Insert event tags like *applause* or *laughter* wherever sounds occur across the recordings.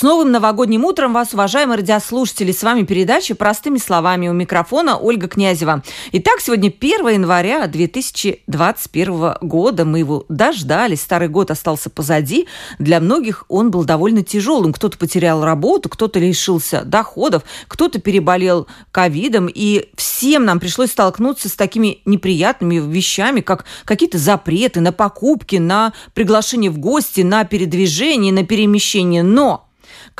С новым новогодним утром вас, уважаемые радиослушатели! С вами передача «Простыми словами» у микрофона Ольга Князева. Итак, сегодня 1 января 2021 года. Мы его дождались. Старый год остался позади. Для многих он был довольно тяжелым. Кто-то потерял работу, кто-то лишился доходов, кто-то переболел ковидом. И всем нам пришлось столкнуться с такими неприятными вещами, как какие-то запреты на покупки, на приглашение в гости, на передвижение, на перемещение. Но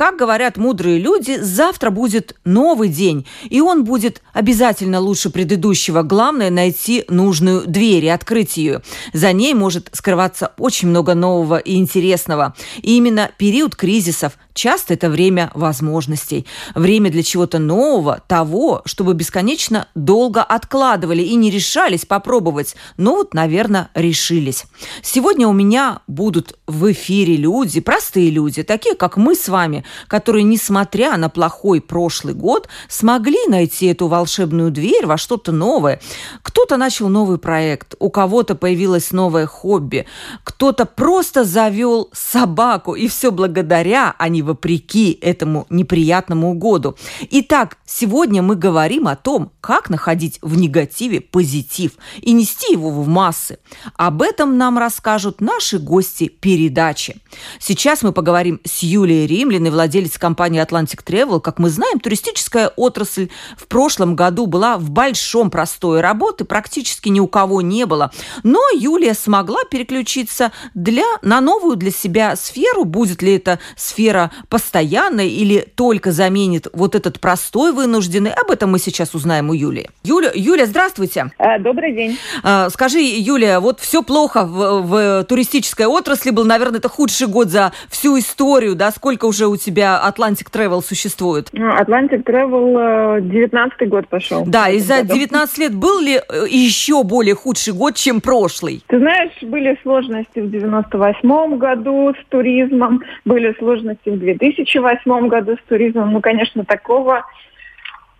как говорят мудрые люди, завтра будет новый день, и он будет обязательно лучше предыдущего. Главное – найти нужную дверь и открыть ее. За ней может скрываться очень много нового и интересного. И именно период кризисов часто это время возможностей. Время для чего-то нового, того, чтобы бесконечно долго откладывали и не решались попробовать. Но вот, наверное, решились. Сегодня у меня будут в эфире люди, простые люди, такие, как мы с вами, которые, несмотря на плохой прошлый год, смогли найти эту волшебную дверь во что-то новое. Кто-то начал новый проект, у кого-то появилось новое хобби, кто-то просто завел собаку, и все благодаря, а не вопреки этому неприятному году. Итак, сегодня мы говорим о том, как находить в негативе позитив и нести его в массы. Об этом нам расскажут наши гости передачи. Сейчас мы поговорим с Юлией Римлиной, владелец компании Atlantic Travel. Как мы знаем, туристическая отрасль в прошлом году была в большом простое работы, практически ни у кого не было. Но Юлия смогла переключиться для, на новую для себя сферу. Будет ли это сфера постоянной или только заменит вот этот простой вынужденный? Об этом мы сейчас узнаем у Юлии. Юля, Юля здравствуйте. Э, добрый день. А, скажи, Юлия, вот все плохо в, в туристической отрасли был, наверное, это худший год за всю историю, да? Сколько уже у тебя Atlantic Travel существует? Ну, Atlantic Travel 19 год пошел. Да, и за 19 лет был ли э, еще более худший год, чем прошлый? Ты знаешь, были сложности в 98 году с туризмом, были сложности в 2008 году с туризмом. Ну, конечно, такого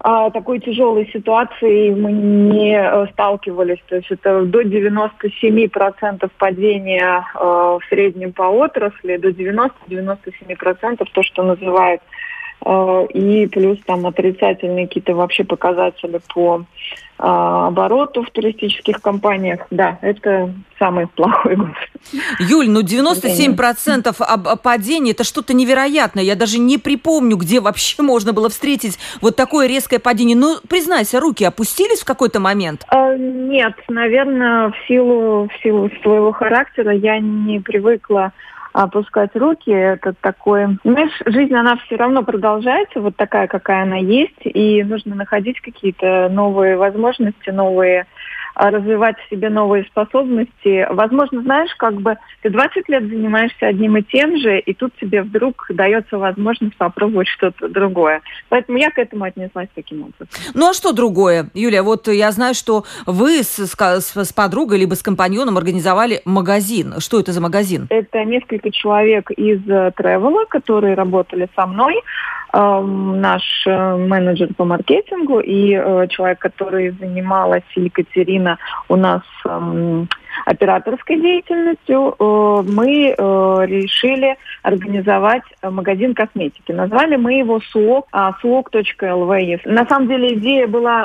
а, такой тяжелой ситуации мы не э, сталкивались. То есть это до 97% падения э, в среднем по отрасли, до 90-97% то, что называют и плюс там отрицательные какие-то вообще показатели по э, обороту в туристических компаниях. Да, это самый плохой год. Юль, ну 97% падения – это что-то невероятное. Я даже не припомню, где вообще можно было встретить вот такое резкое падение. Ну, признайся, руки опустились в какой-то момент? Э, нет, наверное, в силу, в силу своего характера я не привыкла опускать руки. Это такое... Знаешь, жизнь, она все равно продолжается, вот такая, какая она есть, и нужно находить какие-то новые возможности, новые развивать в себе новые способности. Возможно, знаешь, как бы ты 20 лет занимаешься одним и тем же, и тут тебе вдруг дается возможность попробовать что-то другое. Поэтому я к этому отнеслась таким образом. Ну а что другое? Юлия, вот я знаю, что вы с, с, с подругой либо с компаньоном организовали магазин. Что это за магазин? Это несколько человек из Тревела, которые работали со мной. Наш э, менеджер по маркетингу и э, человек, который занималась, Екатерина, у нас операторской деятельностью, э, мы решили организовать магазин косметики. Назвали мы его СУОК, suok.lv. На самом деле идея была,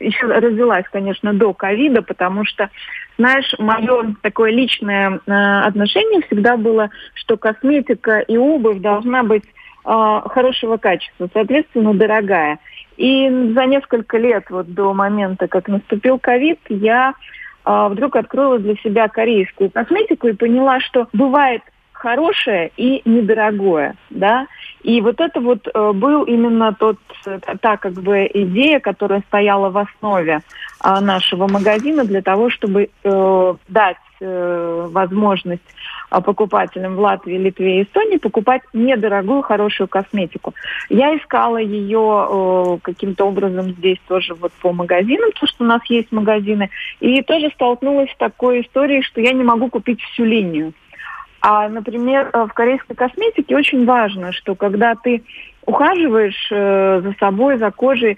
еще развилась, конечно, до ковида, потому что знаешь, мое такое личное отношение всегда было, что косметика и обувь должна быть хорошего качества, соответственно, дорогая. И за несколько лет вот до момента, как наступил ковид, я э, вдруг открыла для себя корейскую косметику и поняла, что бывает хорошее и недорогое, да. И вот это вот э, был именно тот, та как бы идея, которая стояла в основе э, нашего магазина для того, чтобы э, дать э, возможность э, покупателям в Латвии, Литве и Эстонии покупать недорогую, хорошую косметику. Я искала ее э, каким-то образом здесь тоже вот по магазинам, потому что у нас есть магазины, и тоже столкнулась с такой историей, что я не могу купить всю линию. А, например, в корейской косметике очень важно, что когда ты ухаживаешь э, за собой, за кожей, э,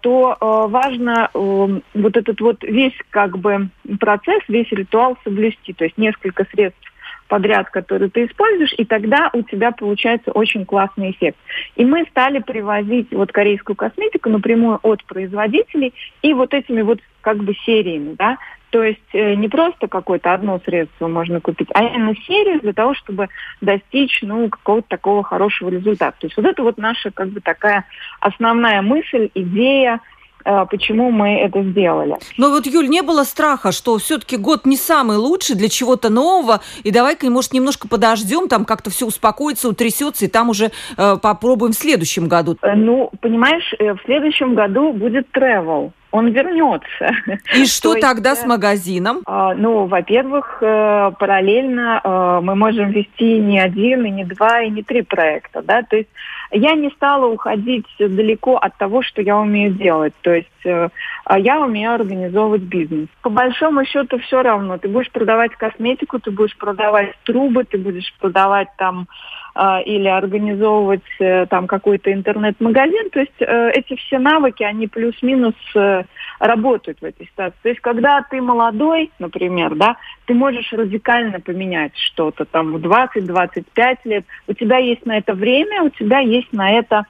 то э, важно э, вот этот вот весь как бы процесс, весь ритуал соблюсти, то есть несколько средств подряд, которые ты используешь, и тогда у тебя получается очень классный эффект. И мы стали привозить вот корейскую косметику напрямую от производителей и вот этими вот как бы сериями, да, то есть э, не просто какое-то одно средство можно купить, а именно серию для того, чтобы достичь ну, какого-то такого хорошего результата. То есть вот это вот наша как бы такая основная мысль, идея, э, почему мы это сделали. Но вот, Юль, не было страха, что все-таки год не самый лучший для чего-то нового, и давай-ка, может, немножко подождем, там как-то все успокоится, утрясется, и там уже э, попробуем в следующем году. Э, ну, понимаешь, в следующем году будет travel он вернется. И *laughs* что То тогда есть, с магазином? А, ну, во-первых, э, параллельно э, мы можем вести не один, и не два, и не три проекта, да, то есть я не стала уходить далеко от того, что я умею делать, то есть э, а я умею организовывать бизнес. По большому счету все равно, ты будешь продавать косметику, ты будешь продавать трубы, ты будешь продавать там или организовывать э, там какой-то интернет-магазин. То есть э, эти все навыки, они плюс-минус э, работают в этой ситуации. То есть когда ты молодой, например, да, ты можешь радикально поменять что-то там в 20-25 лет. У тебя есть на это время, у тебя есть на это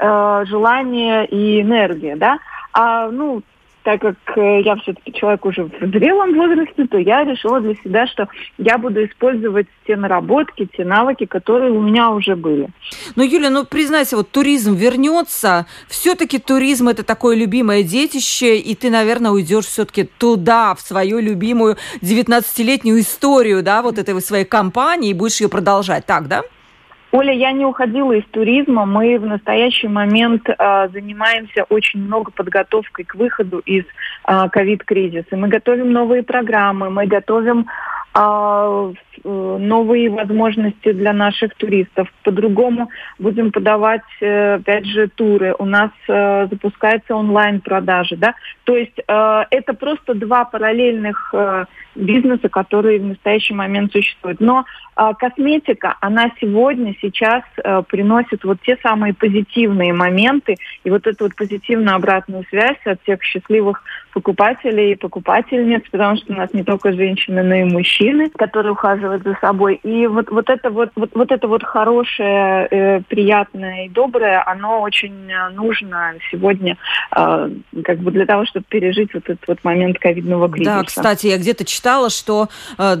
желание и энергия, да. А, ну, так как э, я все-таки человек уже в зрелом возрасте, то я решила для себя, что я буду использовать те наработки, те навыки, которые у меня уже были. Ну, Юля, ну признайся, вот туризм вернется, все-таки туризм это такое любимое детище, и ты, наверное, уйдешь все-таки туда, в свою любимую 19-летнюю историю, да, вот этой своей компании, и будешь ее продолжать, так, да? Оля, я не уходила из туризма. Мы в настоящий момент э, занимаемся очень много подготовкой к выходу из ковид-кризиса. Мы готовим новые программы, мы готовим э, новые возможности для наших туристов. По-другому будем подавать, э, опять же, туры. У нас э, запускается онлайн-продажи. Да? То есть э, это просто два параллельных э, бизнеса, которые в настоящий момент существуют. Но э, косметика, она сегодня, сейчас э, приносит вот те самые позитивные моменты и вот эту вот позитивную обратную связь от тех счастливых покупателей и покупательниц, потому что у нас не только женщины, но и мужчины, которые ухаживают за собой. И вот, вот это вот, вот, вот это вот хорошее, э, приятное и доброе, оно очень э, нужно сегодня э, как бы для того, чтобы пережить вот этот вот момент ковидного кризиса. Да, кстати, я где-то читала, что э,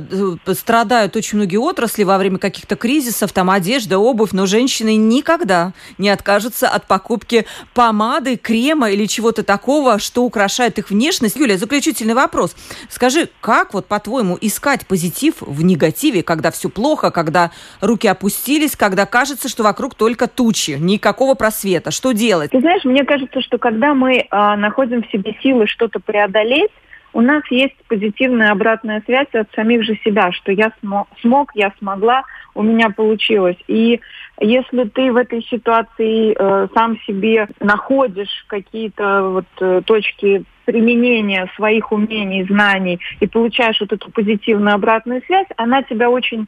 страдают очень многие отрасли во время каких-то кризисов, там одежда, обувь, но женщины никогда не откажутся от покупки помады, крема или чего-то такого, что украшает их внешность. Юлия, заключительный вопрос. Скажи, как вот, по-твоему, искать позитив в негативе, когда все плохо, когда руки опустились, когда кажется, что вокруг только тучи, никакого просвета? Что делать? Ты знаешь, мне кажется, что когда мы э, находим в себе силы что-то преодолеть, у нас есть позитивная обратная связь от самих же себя, что я смог, я смогла, у меня получилось. И если ты в этой ситуации э, сам себе находишь какие-то вот э, точки применения своих умений, знаний и получаешь вот эту позитивную обратную связь, она тебя очень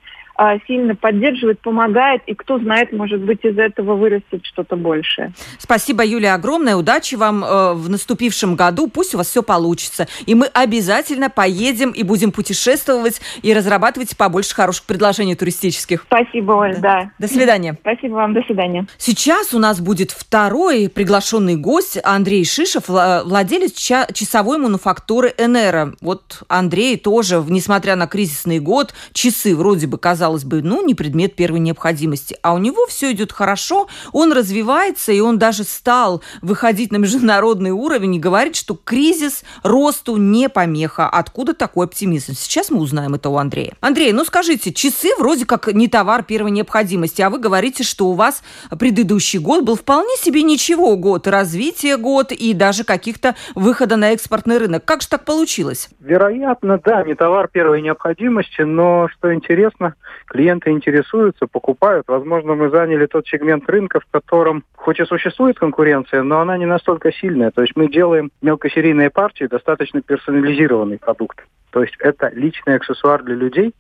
сильно поддерживает, помогает, и кто знает, может быть, из этого вырастет что-то большее. Спасибо, Юлия, огромное. Удачи вам э, в наступившем году. Пусть у вас все получится. И мы обязательно поедем и будем путешествовать и разрабатывать побольше хороших предложений туристических. Спасибо, Оль, да. да. До свидания. *laughs* Спасибо вам, до свидания. Сейчас у нас будет второй приглашенный гость Андрей Шишев, владелец часовой мануфактуры Энера. Вот Андрей тоже, несмотря на кризисный год, часы вроде бы казалось казалось бы, ну, не предмет первой необходимости. А у него все идет хорошо, он развивается, и он даже стал выходить на международный уровень и говорит, что кризис росту не помеха. Откуда такой оптимизм? Сейчас мы узнаем это у Андрея. Андрей, ну скажите, часы вроде как не товар первой необходимости, а вы говорите, что у вас предыдущий год был вполне себе ничего год, развитие год и даже каких-то выхода на экспортный рынок. Как же так получилось? Вероятно, да, не товар первой необходимости, но что интересно, клиенты интересуются, покупают. Возможно, мы заняли тот сегмент рынка, в котором хоть и существует конкуренция, но она не настолько сильная. То есть мы делаем мелкосерийные партии, достаточно персонализированный продукт. То есть это личный аксессуар для людей,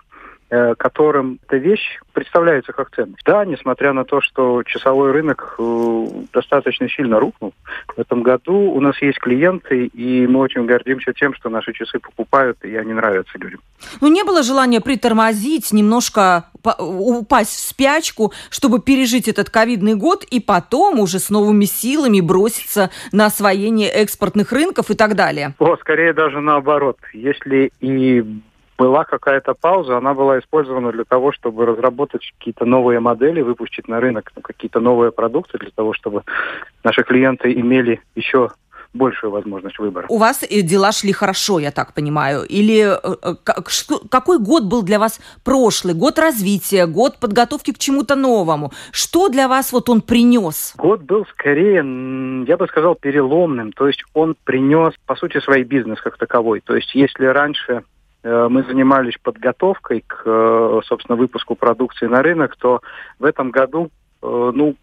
которым эта вещь представляется как ценность. Да, несмотря на то, что часовой рынок э, достаточно сильно рухнул, в этом году у нас есть клиенты, и мы очень гордимся тем, что наши часы покупают, и они нравятся людям. Ну, не было желания притормозить, немножко упасть в спячку, чтобы пережить этот ковидный год и потом уже с новыми силами броситься на освоение экспортных рынков и так далее? О, скорее даже наоборот. Если и была какая-то пауза, она была использована для того, чтобы разработать какие-то новые модели, выпустить на рынок ну, какие-то новые продукты, для того, чтобы наши клиенты имели еще большую возможность выбора. У вас э, дела шли хорошо, я так понимаю? Или э, э, какой год был для вас прошлый? Год развития, год подготовки к чему-то новому? Что для вас вот он принес? Год был скорее, я бы сказал, переломным. То есть он принес, по сути, свой бизнес как таковой. То есть если раньше мы занимались подготовкой к, собственно, выпуску продукции на рынок, то в этом году, ну,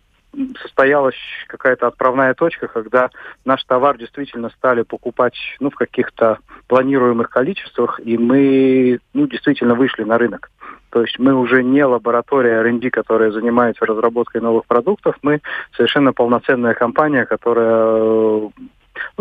состоялась какая-то отправная точка, когда наш товар действительно стали покупать ну, в каких-то планируемых количествах, и мы ну, действительно вышли на рынок. То есть мы уже не лаборатория R&D, которая занимается разработкой новых продуктов, мы совершенно полноценная компания, которая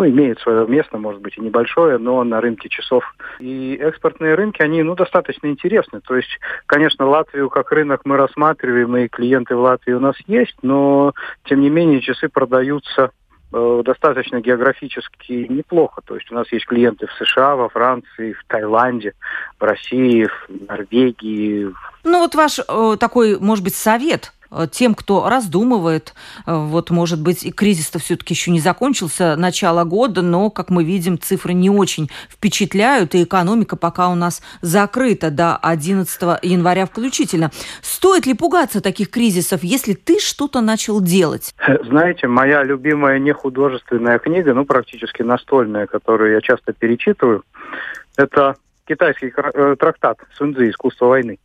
ну, имеет свое место, может быть, и небольшое, но на рынке часов. И экспортные рынки, они, ну, достаточно интересны. То есть, конечно, Латвию как рынок мы рассматриваем, и клиенты в Латвии у нас есть, но, тем не менее, часы продаются э, достаточно географически неплохо. То есть у нас есть клиенты в США, во Франции, в Таиланде, в России, в Норвегии. Ну вот ваш э, такой, может быть, совет тем, кто раздумывает, э, вот, может быть, и кризис-то все-таки еще не закончился, начало года, но, как мы видим, цифры не очень впечатляют, и экономика пока у нас закрыта до 11 января включительно. Стоит ли пугаться таких кризисов, если ты что-то начал делать? Знаете, моя любимая нехудожественная книга, ну, практически настольная, которую я часто перечитываю, это китайский э, трактат Суньцзы «Искусство войны».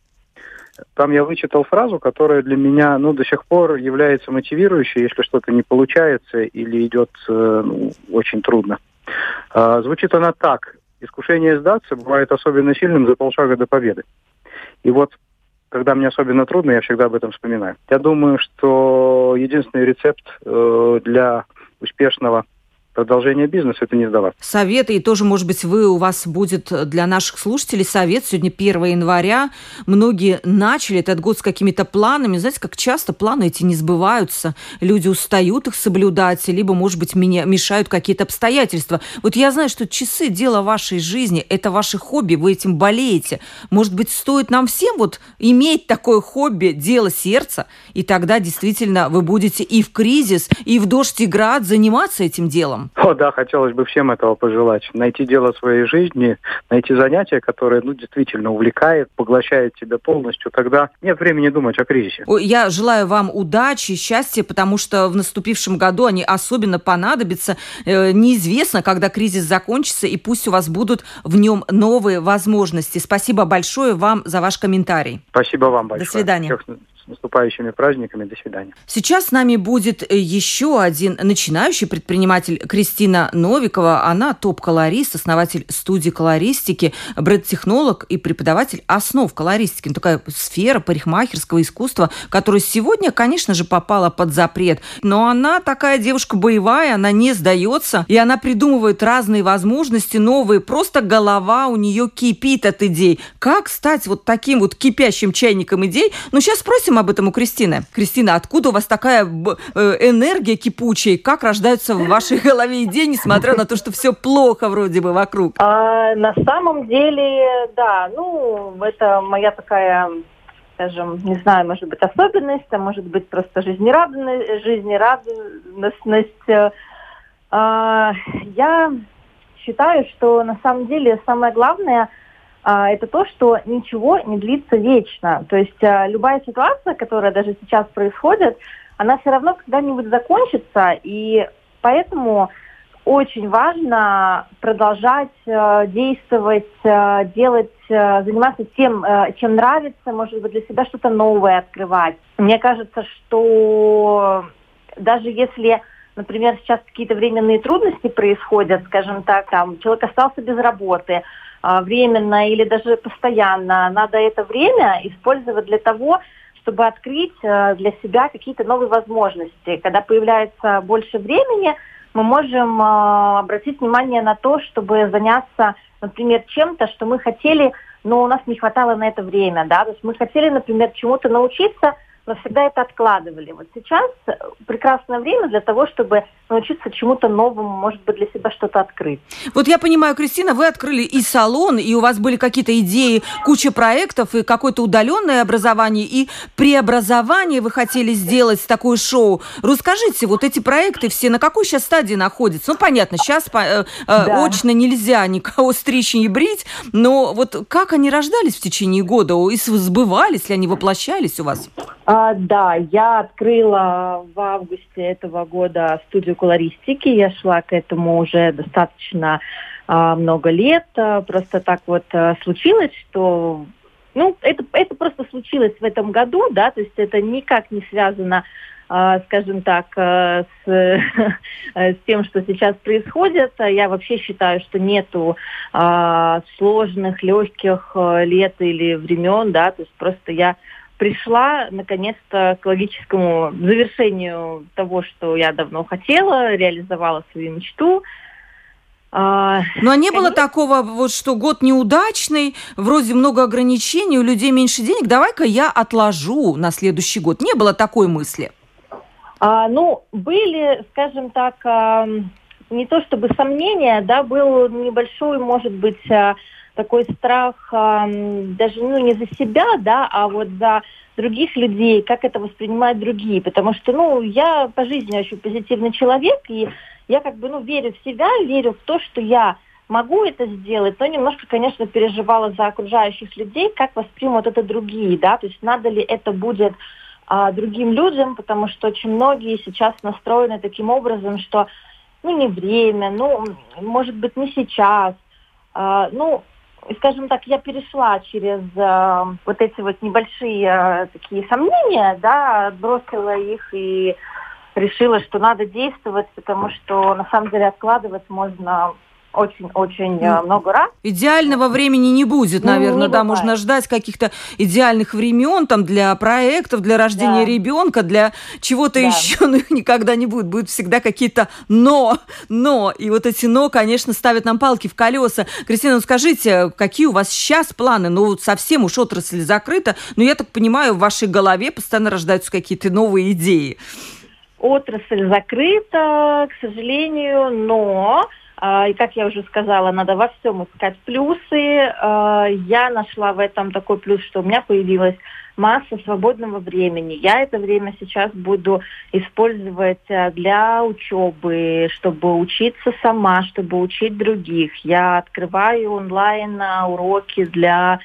Там я вычитал фразу, которая для меня ну, до сих пор является мотивирующей, если что-то не получается или идет э, ну, очень трудно. Э, звучит она так. Искушение сдаться бывает особенно сильным за полшага до победы. И вот когда мне особенно трудно, я всегда об этом вспоминаю. Я думаю, что единственный рецепт э, для успешного продолжение бизнеса это не сдаваться. Советы, и тоже, может быть, вы, у вас будет для наших слушателей совет. Сегодня 1 января. Многие начали этот год с какими-то планами. Знаете, как часто планы эти не сбываются. Люди устают их соблюдать, либо, может быть, меня мешают какие-то обстоятельства. Вот я знаю, что часы – дело вашей жизни, это ваше хобби, вы этим болеете. Может быть, стоит нам всем вот иметь такое хобби, дело сердца, и тогда действительно вы будете и в кризис, и в дождь и град заниматься этим делом. О, да, хотелось бы всем этого пожелать. Найти дело своей жизни, найти занятие, которое, ну, действительно увлекает, поглощает тебя полностью, тогда нет времени думать о кризисе. Я желаю вам удачи, счастья, потому что в наступившем году они особенно понадобятся. Э, неизвестно, когда кризис закончится, и пусть у вас будут в нем новые возможности. Спасибо большое вам за ваш комментарий. Спасибо вам большое. До свидания. Всех наступающими праздниками. До свидания. Сейчас с нами будет э, еще один начинающий предприниматель Кристина Новикова. Она топ-колорист, основатель студии колористики, бренд-технолог и преподаватель основ колористики. Ну, такая сфера парикмахерского искусства, которая сегодня, конечно же, попала под запрет. Но она такая девушка боевая, она не сдается, и она придумывает разные возможности, новые. Просто голова у нее кипит от идей. Как стать вот таким вот кипящим чайником идей? Ну, сейчас спросим спросим об этом у Кристины. Кристина, откуда у вас такая э, энергия кипучая? Как рождаются в вашей голове идеи, несмотря на то, что все плохо вроде бы вокруг? А, на самом деле, да, ну, это моя такая скажем, не знаю, может быть, особенность, а может быть, просто жизнерадостность. жизнерадостность. А, я считаю, что на самом деле самое главное – это то, что ничего не длится вечно. То есть а, любая ситуация, которая даже сейчас происходит, она все равно когда-нибудь закончится, и поэтому очень важно продолжать э, действовать, делать, заниматься тем, чем нравится, может быть, для себя что-то новое открывать. Мне кажется, что даже если, например, сейчас какие-то временные трудности происходят, скажем так, там человек остался без работы, а, временно или даже постоянно. Надо это время использовать для того, чтобы открыть а, для себя какие-то новые возможности. Когда появляется больше времени, мы можем а, обратить внимание на то, чтобы заняться, например, чем-то, что мы хотели, но у нас не хватало на это время. Да? То есть мы хотели, например, чему-то научиться, но всегда это откладывали. Вот сейчас прекрасное время для того, чтобы научиться чему-то новому, может быть, для себя что-то открыть. Вот я понимаю, Кристина, вы открыли и салон, и у вас были какие-то идеи, куча проектов, и какое-то удаленное образование, и преобразование вы хотели сделать такое шоу. Расскажите, вот эти проекты все на какой сейчас стадии находятся? Ну, понятно, сейчас э, э, да. очно нельзя никого стричь и брить, но вот как они рождались в течение года? И сбывались ли они, воплощались у вас? А, да, я открыла в августе этого года студию колористики. Я шла к этому уже достаточно а, много лет. А, просто так вот а, случилось, что ну, это, это просто случилось в этом году, да, то есть это никак не связано, э, скажем так, э, с, *laughs* с тем, что сейчас происходит. Я вообще считаю, что нету э, сложных, легких лет или времен, да, то есть просто я пришла наконец-то к логическому завершению того, что я давно хотела, реализовала свою мечту. А, Но не было такого, вот, что год неудачный, вроде много ограничений, у людей меньше денег, давай-ка я отложу на следующий год. Не было такой мысли? А, ну, были, скажем так, а, не то чтобы сомнения, да, был небольшой, может быть, а, такой страх даже ну, не за себя, да, а вот за других людей, как это воспринимают другие. Потому что, ну, я по жизни очень позитивный человек, и я как бы, ну, верю в себя, верю в то, что я могу это сделать, но немножко, конечно, переживала за окружающих людей, как воспримут это другие, да, то есть надо ли это будет а, другим людям, потому что очень многие сейчас настроены таким образом, что, ну, не время, ну, может быть, не сейчас, а, ну, скажем так, я перешла через э, вот эти вот небольшие э, такие сомнения, да, отбросила их и решила, что надо действовать, потому что на самом деле откладывать можно очень-очень э, много раз. Идеального времени не будет, наверное, не, да, бывает. можно ждать каких-то идеальных времен там для проектов, для рождения да. ребенка, для чего-то да. еще, *laughs* но никогда не будет, будут всегда какие-то но, но, и вот эти но, конечно, ставят нам палки в колеса. Кристина, ну скажите, какие у вас сейчас планы? Ну вот совсем уж отрасль закрыта, но я так понимаю, в вашей голове постоянно рождаются какие-то новые идеи. Отрасль закрыта, к сожалению, но и, как я уже сказала, надо во всем искать плюсы. А, я нашла в этом такой плюс, что у меня появилась масса свободного времени. Я это время сейчас буду использовать а, для учебы, чтобы учиться сама, чтобы учить других. Я открываю онлайн уроки для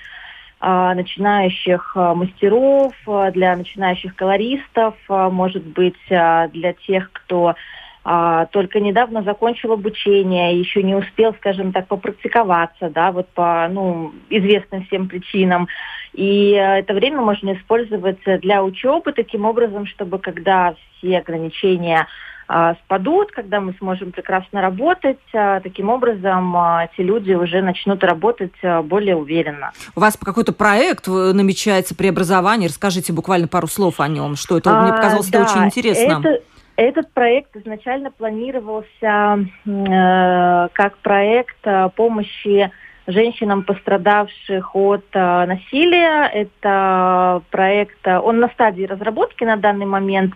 начинающих мастеров, для начинающих колористов, может быть, для тех, кто а, только недавно закончил обучение, еще не успел, скажем так, попрактиковаться, да, вот по, ну, известным всем причинам. И э, это время можно использовать для учебы таким образом, чтобы когда все ограничения а, спадут, когда мы сможем прекрасно работать. А, таким образом, а, эти люди уже начнут работать более уверенно. У вас какой-то проект э, намечается преобразование. Расскажите буквально пару слов о нем. Что это? Мне показалось а, да, это очень интересно. Это, этот проект изначально планировался э, как проект э, помощи женщинам, пострадавших от э, насилия. Это проект, э, он на стадии разработки на данный момент.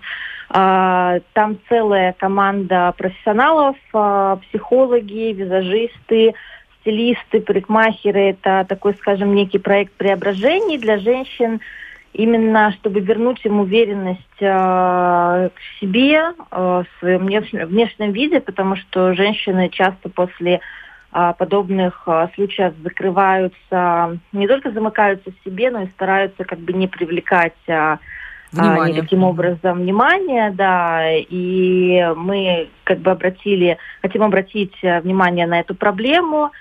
Э, там целая команда профессионалов, э, психологи, визажисты, стилисты, парикмахеры. Это такой, скажем, некий проект преображений для женщин, именно чтобы вернуть им уверенность э, к себе, э, в своем внешнем, внешнем виде, потому что женщины часто после э, подобных э, случаев закрываются, не только замыкаются в себе, но и стараются как бы не привлекать э, Внимание. никаким образом внимание, да, и мы как бы обратили, хотим обратить внимание на эту проблему,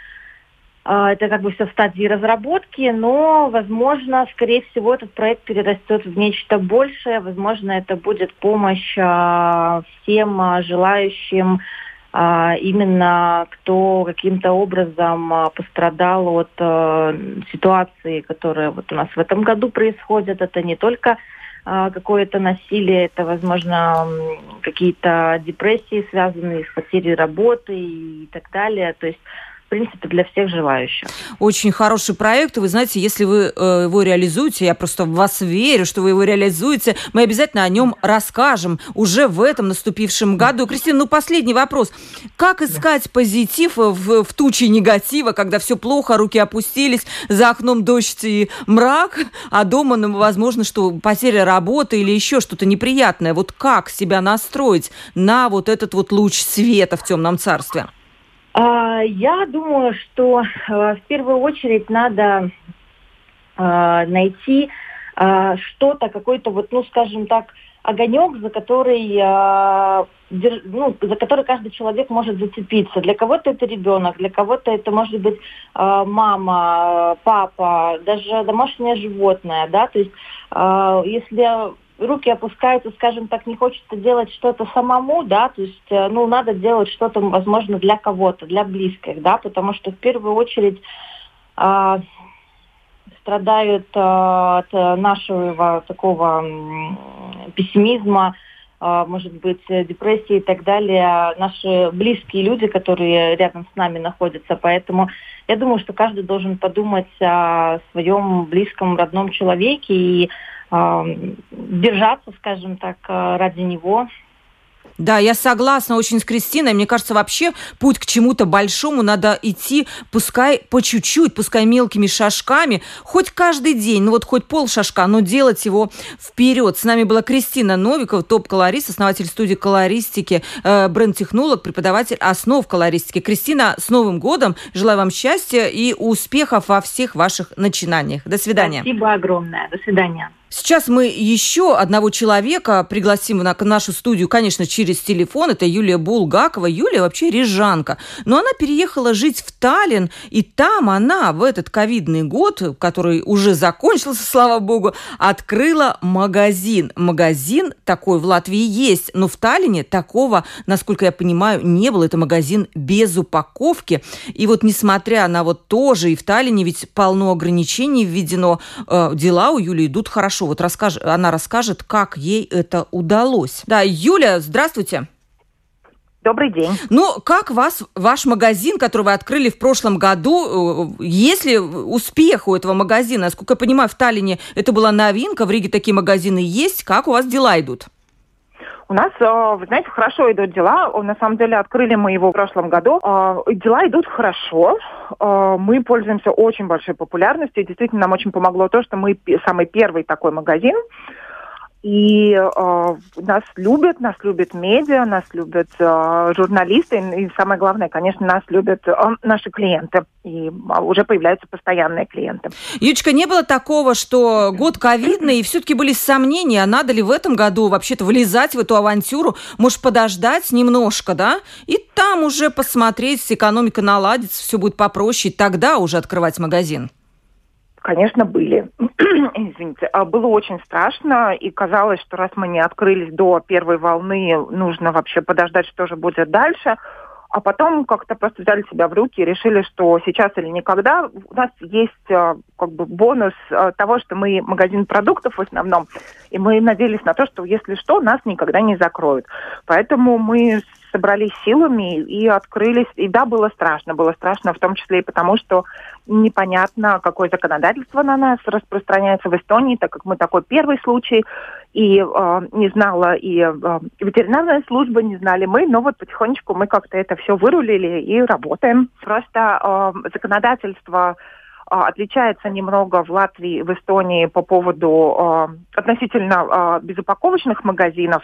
это как бы все в стадии разработки, но, возможно, скорее всего, этот проект перерастет в нечто большее. Возможно, это будет помощь а, всем а, желающим а, именно кто каким-то образом а, пострадал от а, ситуации, которая вот у нас в этом году происходит. Это не только какое-то насилие, это, возможно, какие-то депрессии, связанные с потерей работы и так далее. То есть принципе, для всех желающих. Очень хороший проект. Вы знаете, если вы э, его реализуете, я просто в вас верю, что вы его реализуете, мы обязательно о нем расскажем уже в этом наступившем году. Кристина, ну последний вопрос. Как искать позитив в, в туче негатива, когда все плохо, руки опустились, за окном дождь и мрак, а дома, ну, возможно, что потеря работы или еще что-то неприятное. Вот как себя настроить на вот этот вот луч света в темном царстве? А, я думаю, что э, в первую очередь надо э, найти э, что-то, какой-то вот, ну, скажем так, огонек, за который, ну, за который каждый человек может зацепиться. Для кого-то это ребенок, для кого-то это может быть мама, папа, даже домашнее животное, да, то есть если руки опускаются, скажем так, не хочется делать что-то самому, да, то есть, э, ну, надо делать что-то, возможно, для кого-то, для близких, да, потому что в первую очередь э, страдают э, от нашего такого э, пессимизма, э, может быть, депрессии и так далее, наши близкие люди, которые рядом с нами находятся, поэтому я думаю, что каждый должен подумать о своем близком, родном человеке и держаться, скажем так, э, ради него, да, я согласна очень с Кристиной. Мне кажется, вообще путь к чему-то большому надо идти, пускай по чуть-чуть, пускай мелкими шажками, хоть каждый день, ну вот хоть пол шажка, но делать его вперед. С нами была Кристина Новикова, топ-колорист, основатель студии колористики, э, бренд-технолог, преподаватель основ колористики. Кристина, с Новым годом! Желаю вам счастья и успехов во всех ваших начинаниях. До свидания. Спасибо огромное. До свидания. Сейчас мы еще одного человека пригласим на нашу студию, конечно, через телефон. Это Юлия Булгакова. Юлия вообще рижанка. Но она переехала жить в Таллин, и там она в этот ковидный год, который уже закончился, *laughs* слава богу, открыла магазин. Магазин такой в Латвии есть, но в Таллине такого, насколько я понимаю, не было. Это магазин без упаковки. И вот несмотря на вот тоже и в Таллине ведь полно ограничений введено, э, дела у Юли идут хорошо хорошо. Вот расскаж... она расскажет, как ей это удалось. Да, Юля, здравствуйте. Добрый день. Ну, как вас, ваш магазин, который вы открыли в прошлом году, э, есть ли успех у этого магазина? Насколько я понимаю, в Таллине это была новинка, в Риге такие магазины есть. Как у вас дела идут? У нас, э, вы знаете, хорошо идут дела. На самом деле открыли мы его в прошлом году. Э, дела идут хорошо. Э, мы пользуемся очень большой популярностью. действительно, нам очень помогло то, что мы самый первый такой магазин, и э, нас любят, нас любят медиа, нас любят э, журналисты, и самое главное, конечно, нас любят э, наши клиенты. И уже появляются постоянные клиенты. Ючка, не было такого, что год ковидный, и все-таки были сомнения, надо ли в этом году вообще-то влезать в эту авантюру, может, подождать немножко, да? И там уже посмотреть, экономика наладится, все будет попроще, и тогда уже открывать магазин. Конечно, были. *clears throat* Извините. А было очень страшно, и казалось, что раз мы не открылись до первой волны, нужно вообще подождать, что же будет дальше. А потом как-то просто взяли себя в руки и решили, что сейчас или никогда. У нас есть а, как бы бонус а, того, что мы магазин продуктов в основном, и мы надеялись на то, что если что, нас никогда не закроют. Поэтому мы собрались силами и открылись. И да, было страшно. Было страшно в том числе и потому, что непонятно, какое законодательство на нас распространяется в Эстонии, так как мы такой первый случай, и э, не знала и э, ветеринарная служба, не знали мы, но вот потихонечку мы как-то это все вырулили и работаем. Просто э, законодательство отличается немного в Латвии в Эстонии по поводу а, относительно а, безупаковочных магазинов.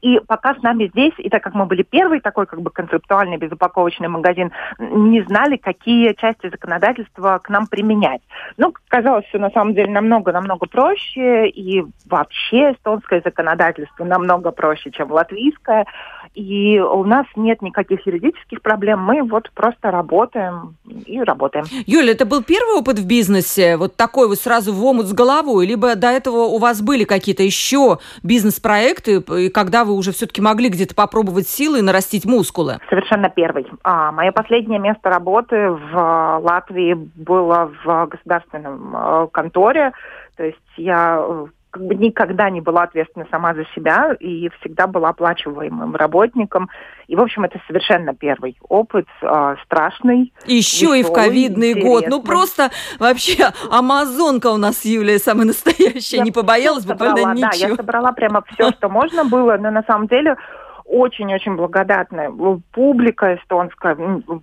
И пока с нами здесь, и так как мы были первый такой как бы концептуальный безупаковочный магазин, не знали, какие части законодательства к нам применять. Ну, казалось, все на самом деле намного-намного проще, и вообще эстонское законодательство намного проще, чем латвийское. И у нас нет никаких юридических проблем, мы вот просто работаем и работаем. Юля, это был первый опыт в бизнесе, вот такой вот сразу в омут с головой, либо до этого у вас были какие-то еще бизнес-проекты, и когда вы уже все-таки могли где-то попробовать силы и нарастить мускулы? Совершенно первый. А, мое последнее место работы в Латвии было в государственном э, конторе, то есть я э, как бы никогда не была ответственна сама за себя и всегда была оплачиваемым работником. И, в общем, это совершенно первый опыт, э, страшный. Еще веселый, и в ковидный год. Ну, просто вообще амазонка у нас, Юлия, самая настоящая. Я не побоялась буквально собрала, ничего. Да, я собрала прямо все, что можно было, но на самом деле очень-очень благодатная публика эстонская,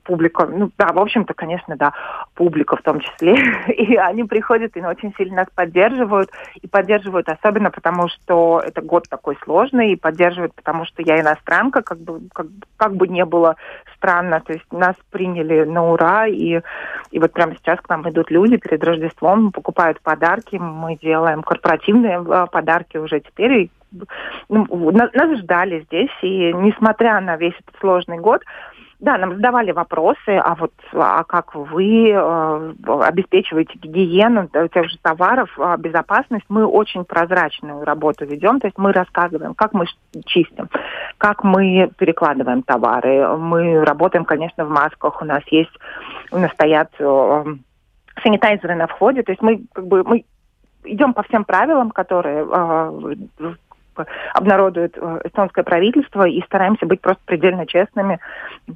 публика, ну да, в общем-то, конечно, да, публика в том числе. *laughs* И они приходят и очень сильно нас поддерживают. И поддерживают особенно потому, что это год такой сложный, и поддерживают потому, что я иностранка, как бы, как, как бы не было странно. То есть нас приняли на ура, и, и вот прямо сейчас к нам идут люди перед Рождеством, покупают подарки, мы делаем корпоративные а, подарки уже теперь, и ну, нас, ждали здесь, и несмотря на весь этот сложный год, да, нам задавали вопросы, а вот а как вы э, обеспечиваете гигиену тех же товаров, э, безопасность? Мы очень прозрачную работу ведем, то есть мы рассказываем, как мы чистим, как мы перекладываем товары. Мы работаем, конечно, в масках, у нас есть, у нас стоят э, санитайзеры на входе, то есть мы как бы мы идем по всем правилам, которые э, обнародует э, эстонское правительство, и стараемся быть просто предельно честными,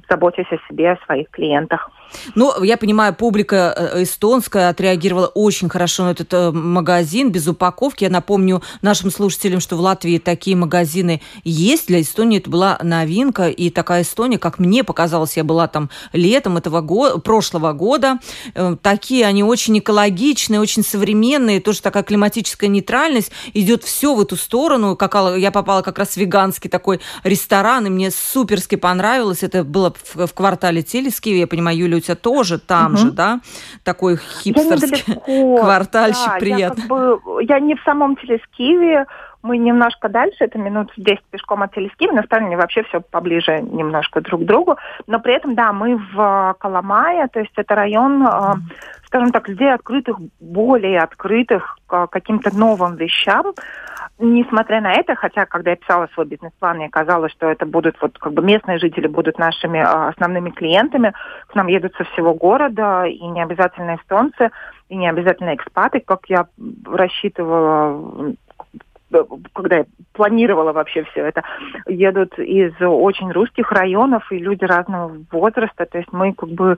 заботясь о себе, о своих клиентах. Ну, я понимаю, публика э, эстонская отреагировала очень хорошо на этот э, магазин без упаковки. Я напомню нашим слушателям, что в Латвии такие магазины есть. Для Эстонии это была новинка. И такая Эстония, как мне показалось, я была там летом этого года, прошлого года. Э, такие они очень экологичные, очень современные. Тоже такая климатическая нейтральность. Идет все в эту сторону. Как я попала как раз в веганский такой ресторан, и мне суперски понравилось. Это было в, в квартале Телескиве. Я понимаю, Юля у тебя тоже там угу. же, да? Такой хипстерский *laughs* квартальчик да, приятный. Я, как бы, я не в самом Телескиве, мы немножко дальше, это минут 10 пешком от Телескива, на стороне вообще все поближе немножко друг к другу. Но при этом, да, мы в Коломае, то есть это район, mm скажем так, людей открытых, более открытых к каким-то новым вещам. Несмотря на это, хотя когда я писала свой бизнес-план, мне казалось, что это будут вот как бы местные жители будут нашими а, основными клиентами. К нам едут со всего города, и не обязательно эстонцы, и не обязательно экспаты, как я рассчитывала когда я планировала вообще все это, едут из очень русских районов и люди разного возраста. То есть мы как бы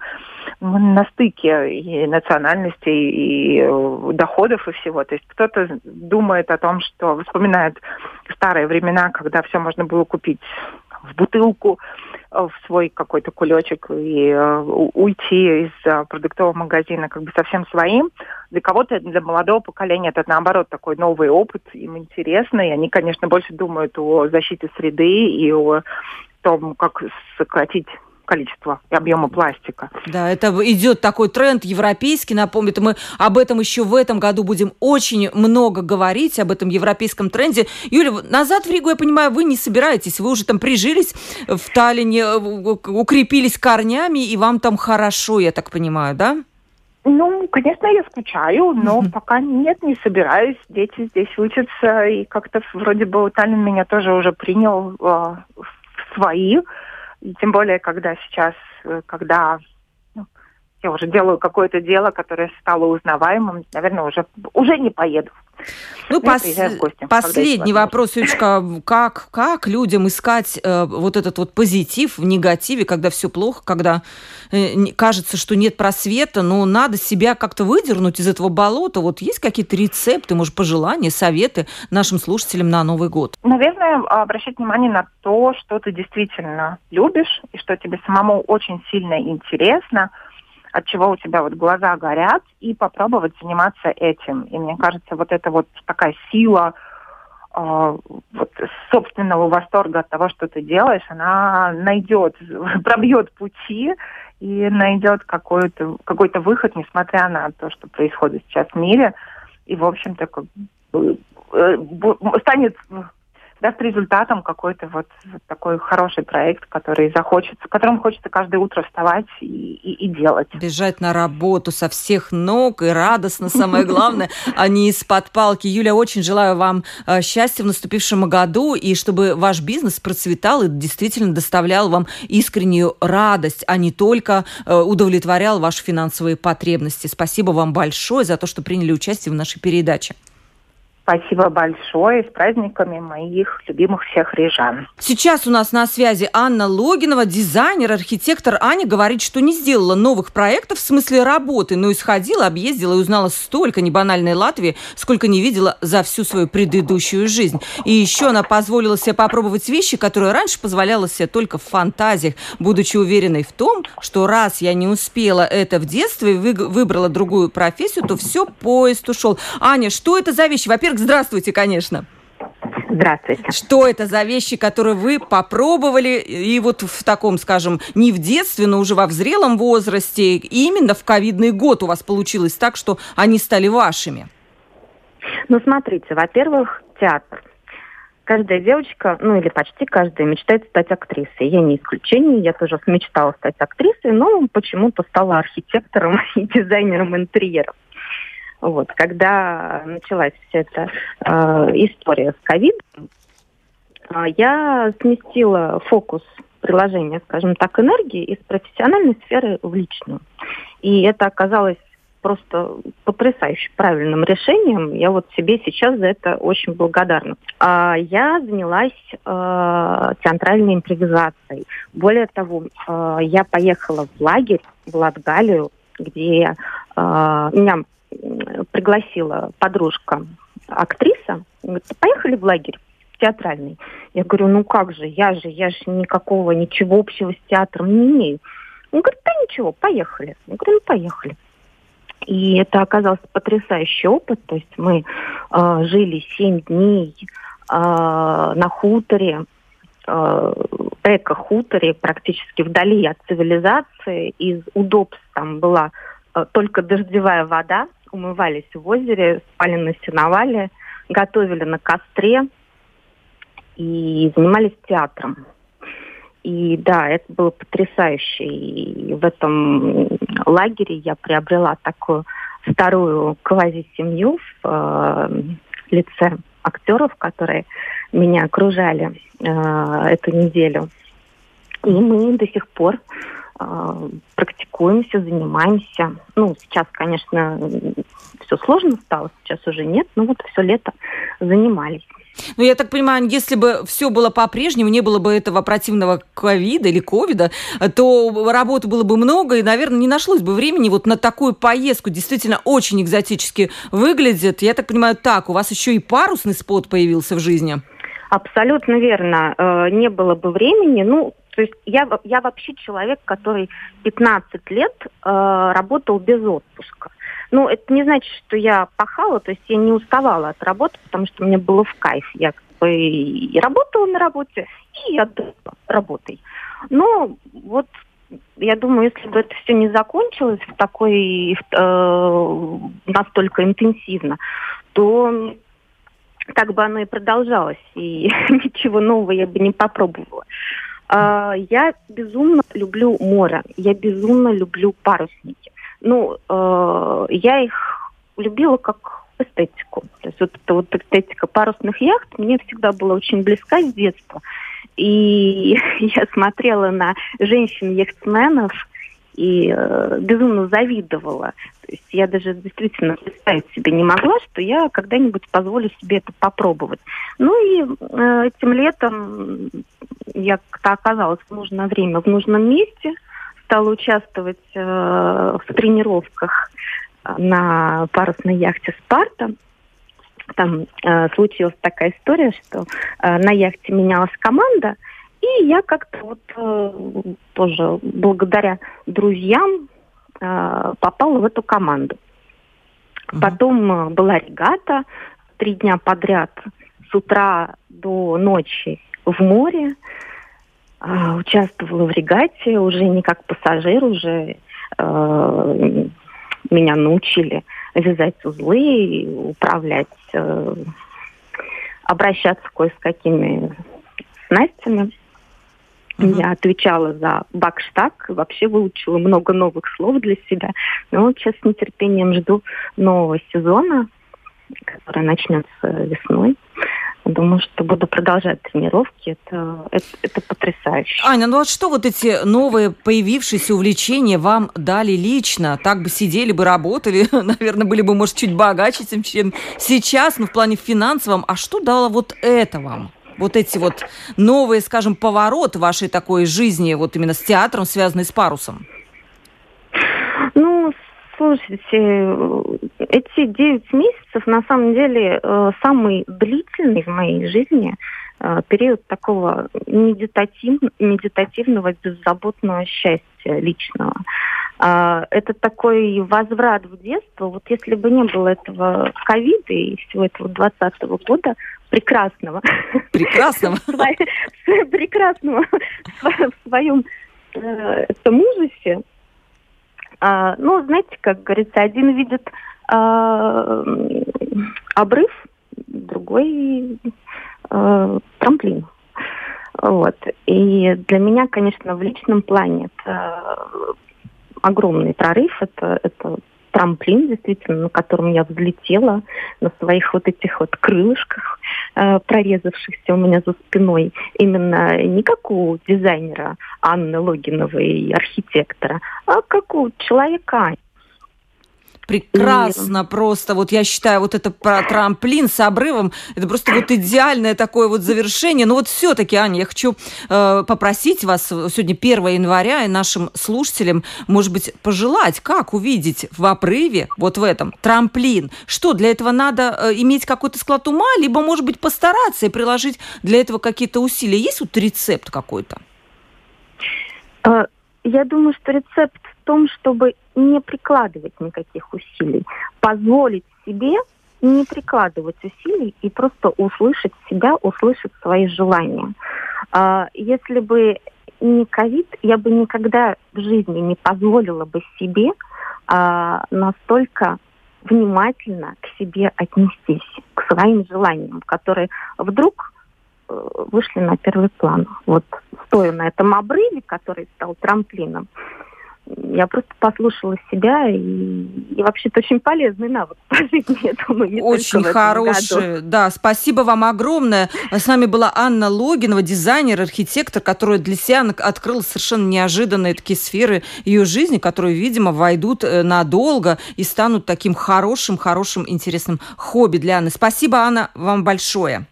мы на стыке и национальностей, и э, доходов, и всего. То есть кто-то думает о том, что вспоминает старые времена, когда все можно было купить в бутылку, в свой какой-то кулечек и э, уйти из э, продуктового магазина как бы совсем своим. Для кого-то, для молодого поколения это наоборот такой новый опыт, им интересно, и они, конечно, больше думают о защите среды и о том, как сократить количества и объема пластика. Да, это идет такой тренд европейский, напомню, мы об этом еще в этом году будем очень много говорить, об этом европейском тренде. Юля, назад в Ригу, я понимаю, вы не собираетесь, вы уже там прижились в Таллине, э, укрепились корнями, и вам там хорошо, я так понимаю, да? Ну, конечно, я скучаю, но mm-hmm. пока нет, не собираюсь. Дети здесь учатся, и как-то вроде бы Таллин меня тоже уже принял э, в свои. Тем более, когда сейчас, э, когда я уже делаю какое-то дело, которое стало узнаваемым, наверное, уже, уже не поеду. Ну, пос... гости, последний вопрос, Ючка. Как, как людям искать э, вот этот вот позитив в негативе, когда все плохо, когда э, кажется, что нет просвета, но надо себя как-то выдернуть из этого болота? Вот есть какие-то рецепты, может, пожелания, советы нашим слушателям на Новый год? Наверное, обращать внимание на то, что ты действительно любишь и что тебе самому очень сильно интересно – от чего у тебя вот глаза горят, и попробовать заниматься этим. И мне кажется, вот это вот такая сила э, вот, собственного восторга от того, что ты делаешь, она найдет, *laughs* пробьет пути и найдет какой-то какой выход, несмотря на то, что происходит сейчас в мире. И, в общем-то, э, станет даст результатом какой-то вот, вот такой хороший проект, который захочется, которым хочется каждое утро вставать и, и, и делать. Бежать на работу со всех ног и радостно, самое главное, *laughs* а не из-под палки. Юля, очень желаю вам э, счастья в наступившем году и чтобы ваш бизнес процветал и действительно доставлял вам искреннюю радость, а не только э, удовлетворял ваши финансовые потребности. Спасибо вам большое за то, что приняли участие в нашей передаче. Спасибо большое. С праздниками моих любимых всех рижан. Сейчас у нас на связи Анна Логинова, дизайнер, архитектор. Аня говорит, что не сделала новых проектов в смысле работы, но исходила, объездила и узнала столько небанальной Латвии, сколько не видела за всю свою предыдущую жизнь. И еще она позволила себе попробовать вещи, которые раньше позволяла себе только в фантазиях, будучи уверенной в том, что раз я не успела это в детстве и выбрала другую профессию, то все, поезд ушел. Аня, что это за вещи? Во-первых, во-первых, здравствуйте, конечно. Здравствуйте. Что это за вещи, которые вы попробовали и вот в таком, скажем, не в детстве, но уже во взрелом возрасте, именно в ковидный год у вас получилось так, что они стали вашими? Ну, смотрите, во-первых, театр. Каждая девочка, ну или почти каждая, мечтает стать актрисой. Я не исключение, я тоже мечтала стать актрисой, но почему-то стала архитектором *laughs* и дизайнером интерьеров. Вот, когда началась вся эта э, история с ковидом, э, я сместила фокус приложения, скажем так, энергии из профессиональной сферы в личную. И это оказалось просто потрясающе правильным решением. Я вот себе сейчас за это очень благодарна. А я занялась э, театральной импровизацией. Более того, э, я поехала в лагерь в Латгалию, где э, меня пригласила подружка актриса, говорит, поехали в лагерь театральный. Я говорю, ну как же, я же, я же никакого, ничего общего с театром не имею. Он говорит, да ничего, поехали. Я говорю, ну поехали. И это оказался потрясающий опыт. То есть мы э, жили семь дней э, на хуторе, э, эко-хуторе, практически вдали от цивилизации. Из удобств там была э, только дождевая вода, умывались в озере, спали на сеновале, готовили на костре и занимались театром. И да, это было потрясающе. И в этом лагере я приобрела такую вторую квази-семью в э, лице актеров, которые меня окружали э, эту неделю. И мы до сих пор а, практикуемся, занимаемся. Ну, сейчас, конечно, все сложно стало, сейчас уже нет, но вот все лето занимались. Ну, я так понимаю, если бы все было по-прежнему, не было бы этого противного ковида или ковида, то работы было бы много, и, наверное, не нашлось бы времени вот на такую поездку. Действительно, очень экзотически выглядит. Я так понимаю, так, у вас еще и парусный спот появился в жизни. Абсолютно верно. Э, не было бы времени. Ну, то есть я, я вообще человек, который 15 лет э, работал без отпуска. Ну, это не значит, что я пахала, то есть я не уставала от работы, потому что мне было в кайф. Я как бы и работала на работе, и отдыхала работой. Но вот я думаю, если бы это все не закончилось в такой э, настолько интенсивно, то так бы оно и продолжалось, и *laughs* ничего нового я бы не попробовала. А, я безумно люблю море, я безумно люблю парусники. Ну, э, я их любила как эстетику. То есть вот эта вот эстетика парусных яхт мне всегда была очень близка с детства. И *laughs* я смотрела на женщин-яхтсменов и э, безумно завидовала. То есть я даже действительно представить себе не могла, что я когда-нибудь позволю себе это попробовать. Ну и э, этим летом я как-то оказалась в нужное время в нужном месте, стала участвовать э, в тренировках на парусной яхте «Спарта». Там э, случилась такая история, что э, на яхте менялась команда, и я как-то вот э, тоже благодаря друзьям э, попала в эту команду. Mm-hmm. Потом э, была регата три дня подряд с утра до ночи в море. Э, участвовала в регате уже не как пассажир, уже э, меня научили вязать узлы, управлять э, обращаться кое с какими снастями. Uh-huh. Я отвечала за бакштаг, вообще выучила много новых слов для себя. Но вот сейчас с нетерпением жду нового сезона, который начнется весной. Думаю, что буду продолжать тренировки. Это, это, это потрясающе. Аня, ну а что вот эти новые появившиеся увлечения вам дали лично? Так бы сидели бы, работали, *laughs* наверное, были бы, может, чуть богаче, чем сейчас, но в плане финансовом. А что дало вот это вам? Вот эти вот новые, скажем, повороты вашей такой жизни, вот именно с театром, связанные с парусом? Слушайте, эти девять месяцев на самом деле э, самый длительный в моей жизни э, период такого медитатив, медитативного, беззаботного счастья личного. Э, это такой возврат в детство. Вот если бы не было этого ковида и всего этого двадцатого года, прекрасного. Прекрасного? *laughs* Прекрасного в своем этом ужасе, а, ну, знаете, как говорится, один видит а, обрыв, другой а, трамплин. Вот. И для меня, конечно, в личном плане это огромный прорыв, это, это трамплин, действительно, на котором я взлетела на своих вот этих вот крылышках, э, прорезавшихся у меня за спиной. Именно не как у дизайнера Анны Логиновой архитектора, а как у человека Прекрасно и... просто. Вот я считаю, вот это про трамплин с обрывом, это просто вот идеальное такое вот завершение. Но вот все-таки, Аня, я хочу э, попросить вас сегодня 1 января и нашим слушателям, может быть, пожелать, как увидеть в обрыве, вот в этом, трамплин. Что, для этого надо э, иметь какой-то склад ума, либо, может быть, постараться и приложить для этого какие-то усилия? Есть вот рецепт какой-то? Э, я думаю, что рецепт том, чтобы не прикладывать никаких усилий, позволить себе не прикладывать усилий и просто услышать себя, услышать свои желания. А, если бы не ковид, я бы никогда в жизни не позволила бы себе а, настолько внимательно к себе отнестись, к своим желаниям, которые вдруг э, вышли на первый план. Вот стоя на этом обрыве, который стал трамплином, я просто послушала себя, и, и вообще это очень полезный навык *laughs* по жизни, я думаю, не Очень хороший, году. да, спасибо вам огромное. С нами была Анна Логинова, дизайнер, архитектор, которая для себя открыла совершенно неожиданные такие сферы ее жизни, которые, видимо, войдут э, надолго и станут таким хорошим, хорошим, интересным хобби для Анны. Спасибо, Анна, вам большое.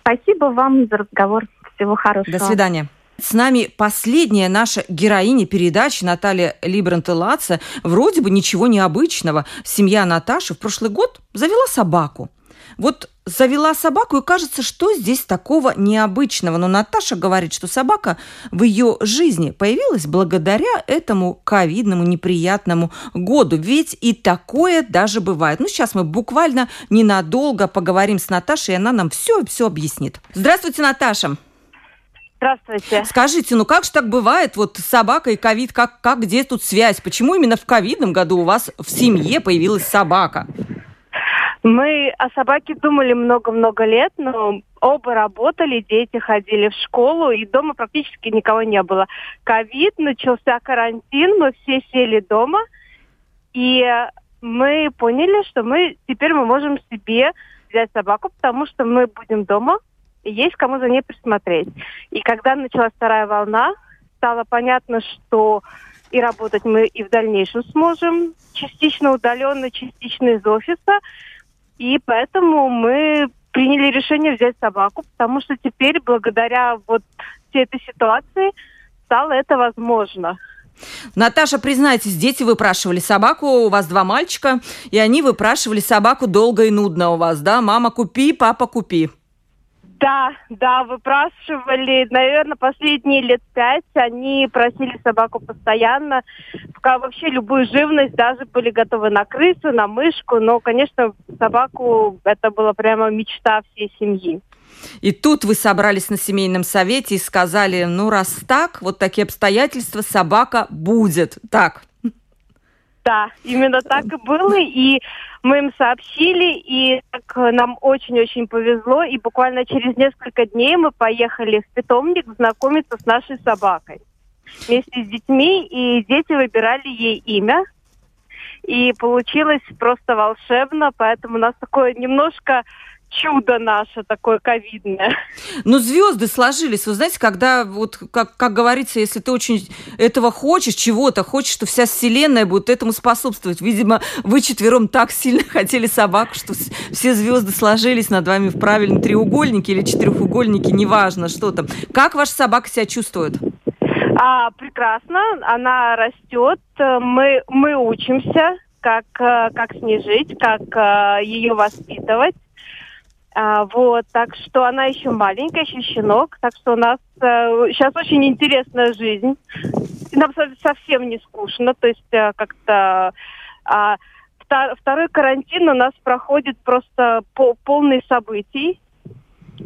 Спасибо вам за разговор. Всего хорошего. До свидания. С нами последняя наша героиня передачи Наталья Либрант-Лаца. Вроде бы ничего необычного. Семья Наташи в прошлый год завела собаку. Вот завела собаку, и кажется, что здесь такого необычного. Но Наташа говорит, что собака в ее жизни появилась благодаря этому ковидному неприятному году. Ведь и такое даже бывает. Ну, сейчас мы буквально ненадолго поговорим с Наташей, и она нам все-все объяснит. Здравствуйте, Наташа. Здравствуйте. Скажите, ну как же так бывает? Вот собака и ковид, как, как где тут связь? Почему именно в ковидном году у вас в семье появилась собака? Мы о собаке думали много-много лет, но оба работали, дети ходили в школу, и дома практически никого не было. Ковид, начался карантин, мы все сели дома, и мы поняли, что мы теперь мы можем себе взять собаку, потому что мы будем дома, есть кому за ней присмотреть. И когда началась вторая волна, стало понятно, что и работать мы и в дальнейшем сможем, частично удаленно, частично из офиса. И поэтому мы приняли решение взять собаку, потому что теперь, благодаря вот всей этой ситуации, стало это возможно. Наташа, признайтесь, дети выпрашивали собаку, у вас два мальчика, и они выпрашивали собаку долго и нудно у вас, да? Мама, купи, папа, купи. Да, да, выпрашивали, наверное, последние лет пять. Они просили собаку постоянно. Пока вообще любую живность, даже были готовы на крысу, на мышку. Но, конечно, собаку это была прямо мечта всей семьи. И тут вы собрались на семейном совете и сказали, ну раз так, вот такие обстоятельства, собака будет. Так. Да, именно так и было, и мы им сообщили, и так нам очень-очень повезло, и буквально через несколько дней мы поехали в питомник знакомиться с нашей собакой. Вместе с детьми, и дети выбирали ей имя, и получилось просто волшебно, поэтому у нас такое немножко чудо наше такое ковидное. Ну, звезды сложились. Вы знаете, когда, вот, как, как говорится, если ты очень этого хочешь, чего-то хочешь, что вся вселенная будет этому способствовать. Видимо, вы четвером так сильно *laughs* хотели собаку, что все звезды сложились над вами в правильном треугольнике или четырехугольнике, неважно, что там. Как ваша собака себя чувствует? А, прекрасно, она растет, мы, мы учимся, как, э, как с ней жить, как э, ее воспитывать. А, вот, так что она еще маленькая, еще щенок, так что у нас э, сейчас очень интересная жизнь. Нам совсем не скучно, то есть э, как-то э, второй карантин у нас проходит просто по, полный событий.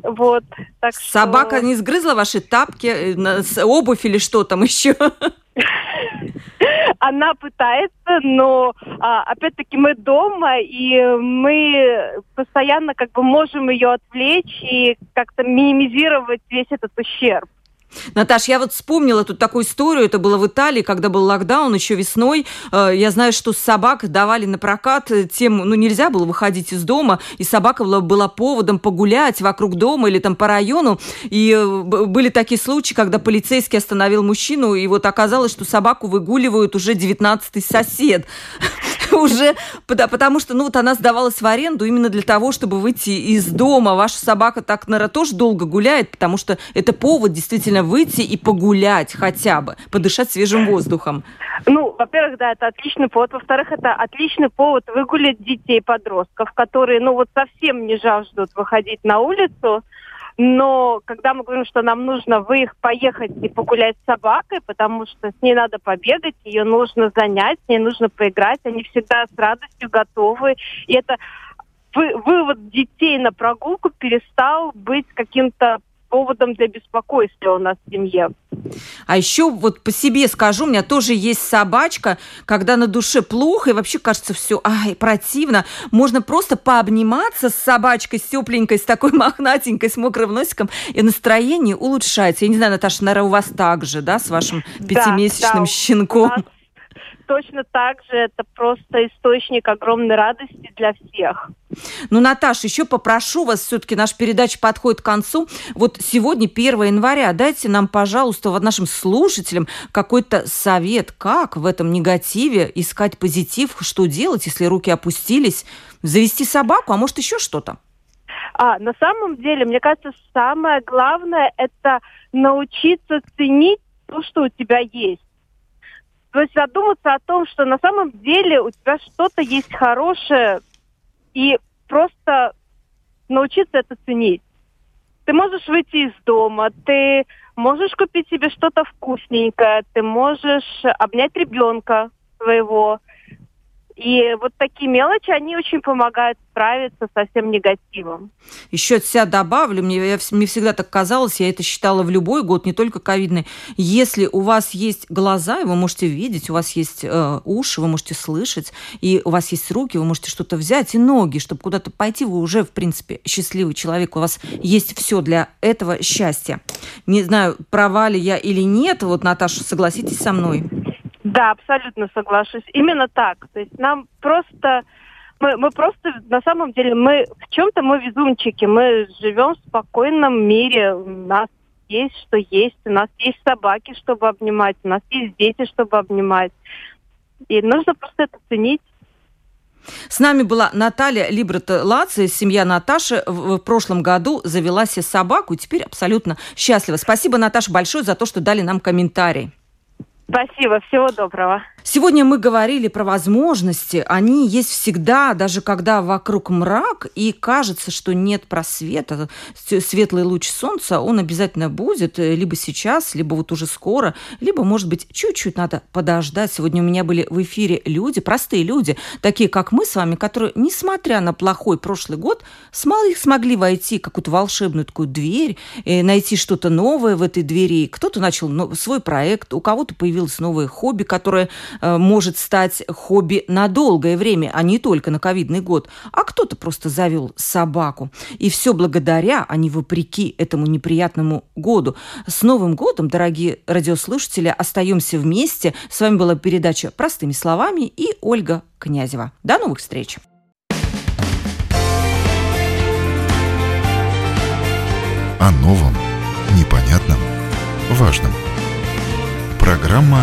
Вот, так Собака что... не сгрызла ваши тапки, э, обувь или что там еще? *laughs* Она пытается, но а, опять-таки мы дома, и мы постоянно как бы можем ее отвлечь и как-то минимизировать весь этот ущерб. Наташ, я вот вспомнила тут такую историю, это было в Италии, когда был локдаун еще весной. Э, я знаю, что собак давали на прокат тем, ну нельзя было выходить из дома, и собака была, была поводом погулять вокруг дома или там по району. И э, были такие случаи, когда полицейский остановил мужчину, и вот оказалось, что собаку выгуливают уже 19-й сосед. *laughs* Уже, потому что, ну вот она сдавалась в аренду именно для того, чтобы выйти из дома. Ваша собака так, наверное, тоже долго гуляет, потому что это повод действительно выйти и погулять хотя бы, подышать свежим воздухом? Ну, во-первых, да, это отличный повод. Во-вторых, это отличный повод выгулять детей, подростков, которые, ну, вот совсем не жаждут выходить на улицу. Но когда мы говорим, что нам нужно вы их поехать и погулять с собакой, потому что с ней надо побегать, ее нужно занять, с ней нужно поиграть, они всегда с радостью готовы. И это вывод детей на прогулку перестал быть каким-то поводом для беспокойства у нас в семье. А еще вот по себе скажу, у меня тоже есть собачка, когда на душе плохо и вообще кажется все, ай, противно, можно просто пообниматься с собачкой, с тепленькой, с такой *laughs* мохнатенькой, с мокрым носиком, и настроение улучшается. Я не знаю, Наташа, наверное, у вас так же, да, с вашим пятимесячным да, щенком? У нас точно так же это просто источник огромной радости для всех. Ну, Наташа, еще попрошу вас, все-таки наша передача подходит к концу. Вот сегодня 1 января, дайте нам, пожалуйста, вот нашим слушателям какой-то совет, как в этом негативе искать позитив, что делать, если руки опустились, завести собаку, а может еще что-то? А, на самом деле, мне кажется, самое главное – это научиться ценить то, что у тебя есть. То есть задуматься о том, что на самом деле у тебя что-то есть хорошее, и просто научиться это ценить. Ты можешь выйти из дома, ты можешь купить себе что-то вкусненькое, ты можешь обнять ребенка своего, и вот такие мелочи, они очень помогают справиться со всем негативом. Еще от себя добавлю, мне, я, мне всегда так казалось, я это считала в любой год, не только ковидный. Если у вас есть глаза, и вы можете видеть, у вас есть э, уши, вы можете слышать, и у вас есть руки, вы можете что-то взять, и ноги, чтобы куда-то пойти, вы уже, в принципе, счастливый человек, у вас есть все для этого счастья. Не знаю, права ли я или нет, вот, Наташа, согласитесь со мной? Да, абсолютно соглашусь. Именно так. То есть нам просто мы, мы просто на самом деле мы в чем-то мы везунчики. Мы живем в спокойном мире. У нас есть что есть. У нас есть собаки, чтобы обнимать. У нас есть дети, чтобы обнимать. И нужно просто это ценить. С нами была Наталья Либрета Лаци, семья Наташи. В прошлом году завела себе собаку и теперь абсолютно счастлива. Спасибо, Наташа, большое за то, что дали нам комментарий. Спасибо, всего доброго. Сегодня мы говорили про возможности. Они есть всегда, даже когда вокруг мрак и кажется, что нет просвета. Светлый луч солнца, он обязательно будет, э, либо сейчас, либо вот уже скоро, либо, может быть, чуть-чуть надо подождать. Сегодня у меня были в эфире люди, простые люди, такие как мы с вами, которые, несмотря на плохой прошлый год, смогли, войти в какую-то волшебную такую дверь, э, найти что-то новое в этой двери. Кто-то начал свой проект, у кого-то появилось новое хобби, которое может стать хобби на долгое время, а не только на ковидный год. А кто-то просто завел собаку. И все благодаря, а не вопреки этому неприятному году. С Новым годом, дорогие радиослушатели, остаемся вместе. С вами была передача «Простыми словами» и Ольга Князева. До новых встреч! О новом, непонятном, важном. Программа